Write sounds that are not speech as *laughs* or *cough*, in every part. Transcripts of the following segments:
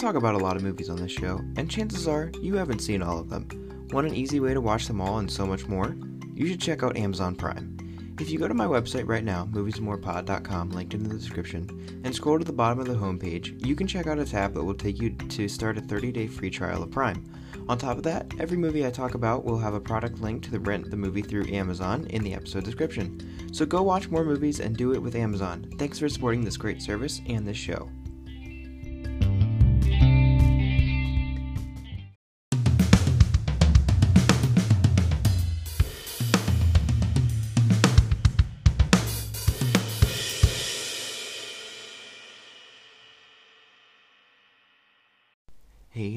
talk about a lot of movies on this show, and chances are you haven't seen all of them. Want an easy way to watch them all and so much more? You should check out Amazon Prime. If you go to my website right now, moviesmorepod.com, linked in the description, and scroll to the bottom of the homepage, you can check out a tab that will take you to start a 30 day free trial of Prime. On top of that, every movie I talk about will have a product link to the rent the movie through Amazon in the episode description. So go watch more movies and do it with Amazon. Thanks for supporting this great service and this show.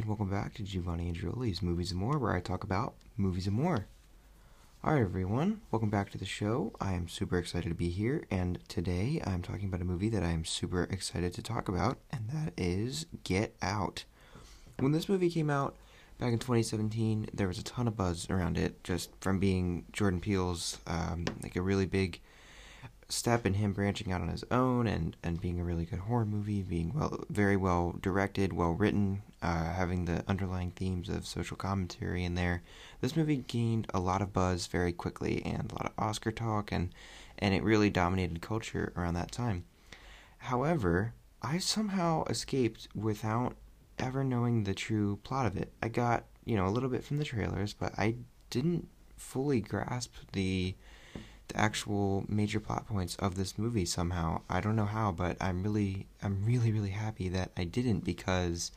Welcome back to Giovanni and Gioli's Movies and More, where I talk about movies and more. Alright, everyone, welcome back to the show. I am super excited to be here, and today I'm talking about a movie that I am super excited to talk about, and that is Get Out. When this movie came out back in 2017, there was a ton of buzz around it, just from being Jordan Peele's, um, like a really big step in him branching out on his own and, and being a really good horror movie, being well, very well directed, well written, uh, having the underlying themes of social commentary in there. This movie gained a lot of buzz very quickly and a lot of Oscar talk, and and it really dominated culture around that time. However, I somehow escaped without ever knowing the true plot of it. I got you know a little bit from the trailers, but I didn't fully grasp the the actual major plot points of this movie somehow. I don't know how, but I'm really I'm really really happy that I didn't because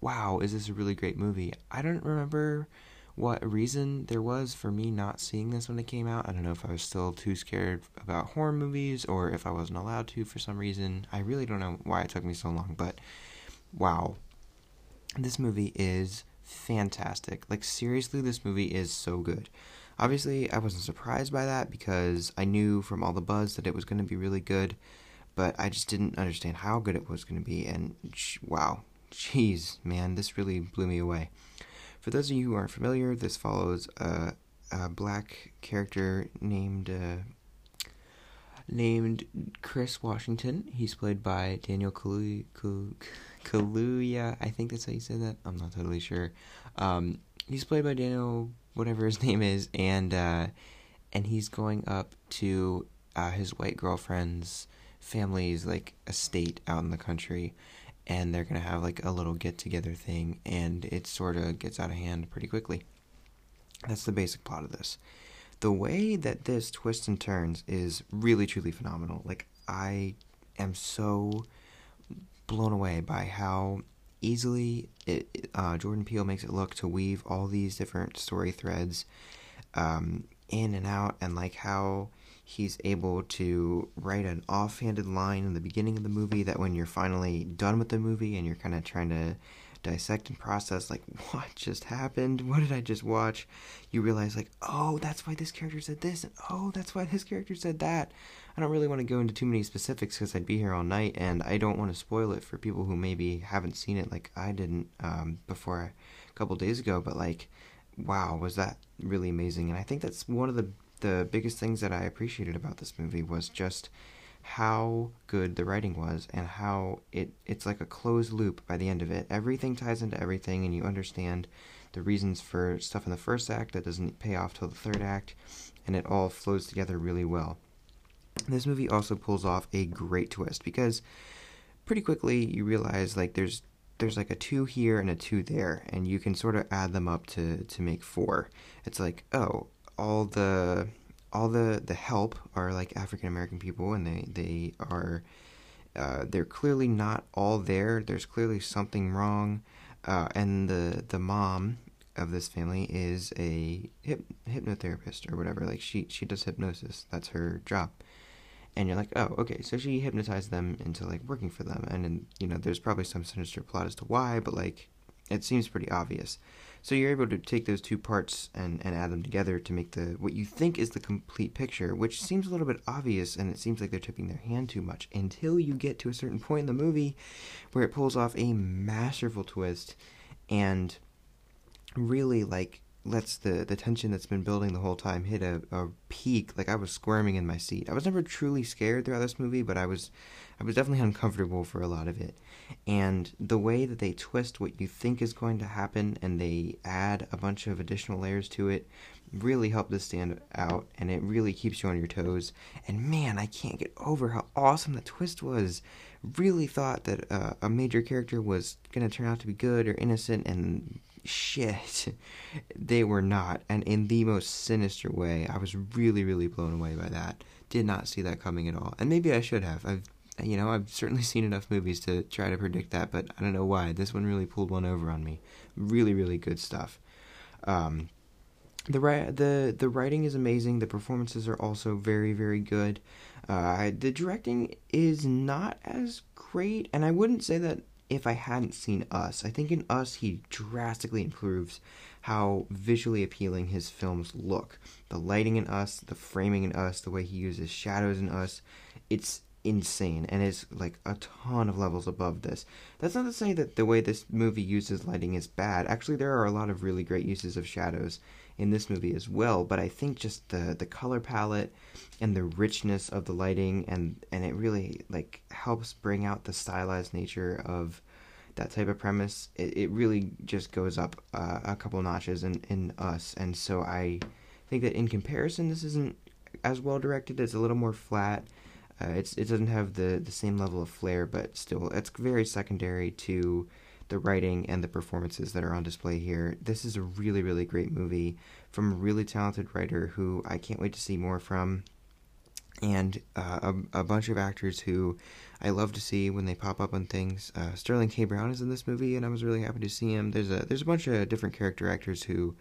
wow, is this a really great movie? I don't remember what reason there was for me not seeing this when it came out. I don't know if I was still too scared about horror movies or if I wasn't allowed to for some reason. I really don't know why it took me so long, but wow. This movie is fantastic. Like seriously, this movie is so good. Obviously, I wasn't surprised by that because I knew from all the buzz that it was going to be really good, but I just didn't understand how good it was going to be. And wow, jeez, man, this really blew me away. For those of you who aren't familiar, this follows a, a black character named uh, named Chris Washington. He's played by Daniel Kaluuya. Kaluuya, I think that's how you said that. I'm not totally sure. Um, he's played by Daniel whatever his *laughs* name is, and uh, and he's going up to uh, his white girlfriend's family's like estate out in the country, and they're gonna have like a little get together thing, and it sort of gets out of hand pretty quickly. That's the basic plot of this. The way that this twists and turns is really truly phenomenal. Like I am so blown away by how easily it, uh, Jordan Peele makes it look to weave all these different story threads um, in and out, and like how he's able to write an offhanded line in the beginning of the movie that when you're finally done with the movie and you're kind of trying to dissect and process like *laughs* what just happened? What did i just watch? You realize like oh that's why this character said this and oh that's why this character said that. I don't really want to go into too many specifics because i'd be here all night and i don't want to spoil it for people who maybe haven't seen it like i didn't um, before a couple days ago but like wow was that really amazing. And i think that's one of the the biggest things that i appreciated about this movie was just how good the writing was and how it it's like a closed loop by the end of it. Everything ties into everything and you understand the reasons for stuff in the first act that doesn't pay off till the third act and it all flows together really well. This movie also pulls off a great twist because pretty quickly you realize like there's there's like a 2 here and a 2 there and you can sort of add them up to to make 4. It's like, oh, all the all the the help are like African American people, and they they are uh, they're clearly not all there. There's clearly something wrong, uh, and the the mom of this family is a hypnotherapist or whatever. Like she she does hypnosis. That's her job. And you're like, oh, okay. So she hypnotized them into like working for them, and, and you know, there's probably some sinister plot as to why, but like, it seems pretty obvious. So you're able to take those two parts and, and add them together to make the what you think is the complete picture, which seems a little bit obvious and it seems like they're tipping their hand too much until you get to a certain point in the movie where it pulls off a masterful twist and really like lets the the tension that's been building the whole time hit a, a peak. Like I was squirming in my seat. I was never truly scared throughout this movie, but I was I was definitely uncomfortable for a lot of it. And the way that they twist what you think is going to happen and they add a bunch of additional layers to it really helped this stand out and it really keeps you on your toes. And man, I can't get over how awesome the twist was. Really thought that uh, a major character was going to turn out to be good or innocent and shit, they were not. And in the most sinister way, I was really, really blown away by that. Did not see that coming at all. And maybe I should have. I've you know, I've certainly seen enough movies to try to predict that, but I don't know why. This one really pulled one over on me. Really, really good stuff. Um, the the the writing is amazing. The performances are also very, very good. Uh, the directing is not as great, and I wouldn't say that if I hadn't seen Us. I think in Us he drastically improves how visually appealing his films look. The lighting in Us, the framing in Us, the way he uses shadows in Us. It's insane and is like a ton of levels above this. That's not to say that the way this movie uses lighting is bad. Actually, there are a lot of really great uses of shadows in this movie as well, but I think just the the color palette and the richness of the lighting and and it really like helps bring out the stylized nature of that type of premise. It, it really just goes up uh, a couple notches in in us, and so I think that in comparison, this isn't as well directed. It's a little more flat uh, it's it doesn't have the the same level of flair, but still, it's very secondary to the writing and the performances that are on display here. This is a really really great movie from a really talented writer who I can't wait to see more from, and uh, a, a bunch of actors who I love to see when they pop up on things. Uh, Sterling K. Brown is in this movie, and I was really happy to see him. There's a there's a bunch of different character actors who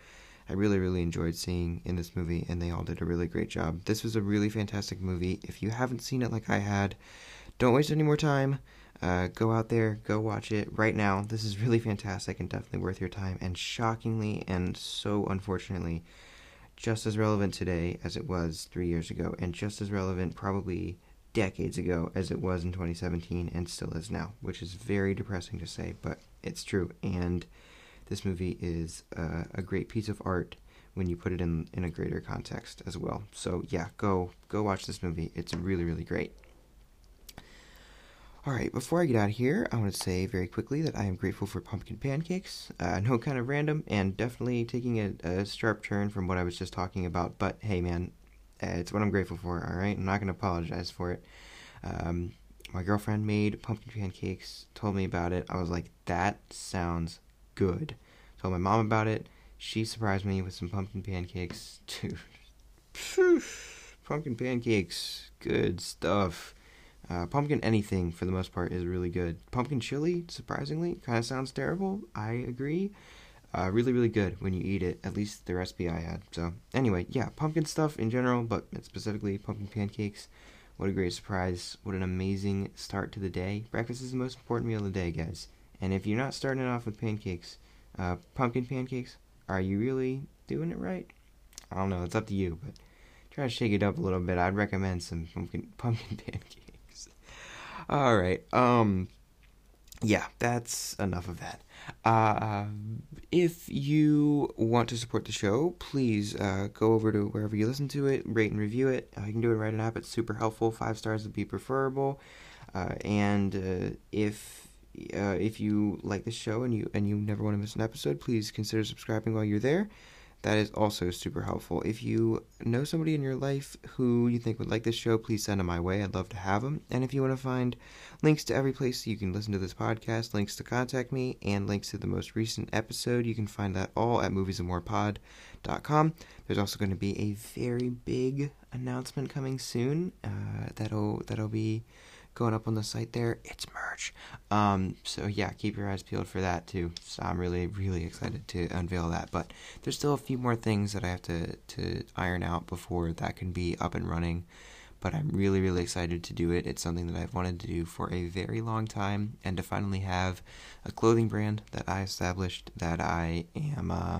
I really, really enjoyed seeing in this movie, and they all did a really great job. This was a really fantastic movie. If you haven't seen it like I had, don't waste any more time. Uh, go out there, go watch it right now. This is really fantastic and definitely worth your time. And shockingly and so unfortunately, just as relevant today as it was three years ago, and just as relevant probably decades ago as it was in 2017 and still is now, which is very depressing to say, but it's true. And this movie is a great piece of art when you put it in in a greater context as well. So yeah, go go watch this movie. It's really really great. All right, before I get out of here, I want to say very quickly that I am grateful for pumpkin pancakes. Uh, no kind of random, and definitely taking a, a, sharp turn from what I was just talking about. But hey, man, it's what I'm grateful for. All right, I'm not going to apologize for it. Um, my girlfriend made pumpkin pancakes, told me about it. I was like, that sounds good. Told my mom about it. She surprised me with some pumpkin pancakes. *laughs* Dude, pumpkin pancakes, good stuff. Uh, pumpkin anything for the most part is really good. Pumpkin chili, surprisingly, kind of sounds terrible. I agree. Uh, really, really good when you eat it. At least the recipe I had. So anyway, yeah, pumpkin stuff in general, but specifically pumpkin pancakes. What a great surprise! What an amazing start to the day. Breakfast is the most important meal of the day, guys. And if you're not starting off with pancakes, uh, pumpkin pancakes, are you really doing it right? I don't know. It's up to you, but try to shake it up a little bit. I'd recommend some pumpkin *laughs* pumpkin pancakes. All right. Um. Yeah, that's enough of that. Uh, if you want to support the show, please uh, go over to wherever you listen to it, rate and review it. Uh, you can do it right on app. It's super helpful. Five stars would be preferable. Uh, and uh, if uh, if you like this show and you and you never want to miss an episode, please consider subscribing while you're there. That is also super helpful. If you know somebody in your life who you think would like this show, please send them my way. I'd love to have them. And if you want to find links to every place you can listen to this podcast, links to contact me, and links to the most recent episode, you can find that all at moviesandmorepod.com. There's also going to be a very big announcement coming soon. Uh, that'll that'll be going up on the site there. It's merch. Um, so yeah, keep your eyes peeled for that too. So I'm really, really excited to unveil that. But there's still a few more things that I have to to iron out before that can be up and running. But I'm really, really excited to do it. It's something that I've wanted to do for a very long time, and to finally have a clothing brand that I established that I am uh,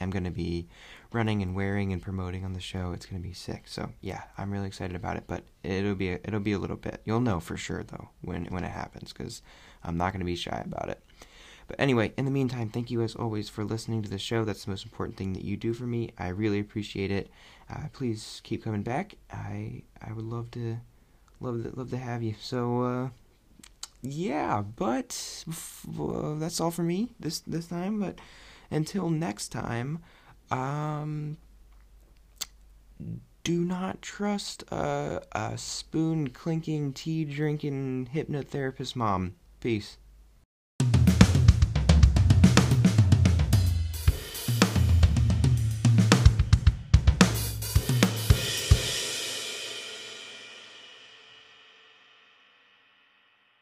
am going to be running and wearing and promoting on the show. It's going to be sick. So yeah, I'm really excited about it. But it'll be a, it'll be a little bit. You'll know for sure though when when it happens because I'm not going to be shy about it. But anyway, in the meantime, thank you as always for listening to the show. That's the most important thing that you do for me. I really appreciate it. Uh, please keep coming back. I I would love to love to, love to have you. So uh, yeah, but that's all for me this this time. But until next time, um, do not trust a, a spoon clinking, tea drinking hypnotherapist mom. Peace.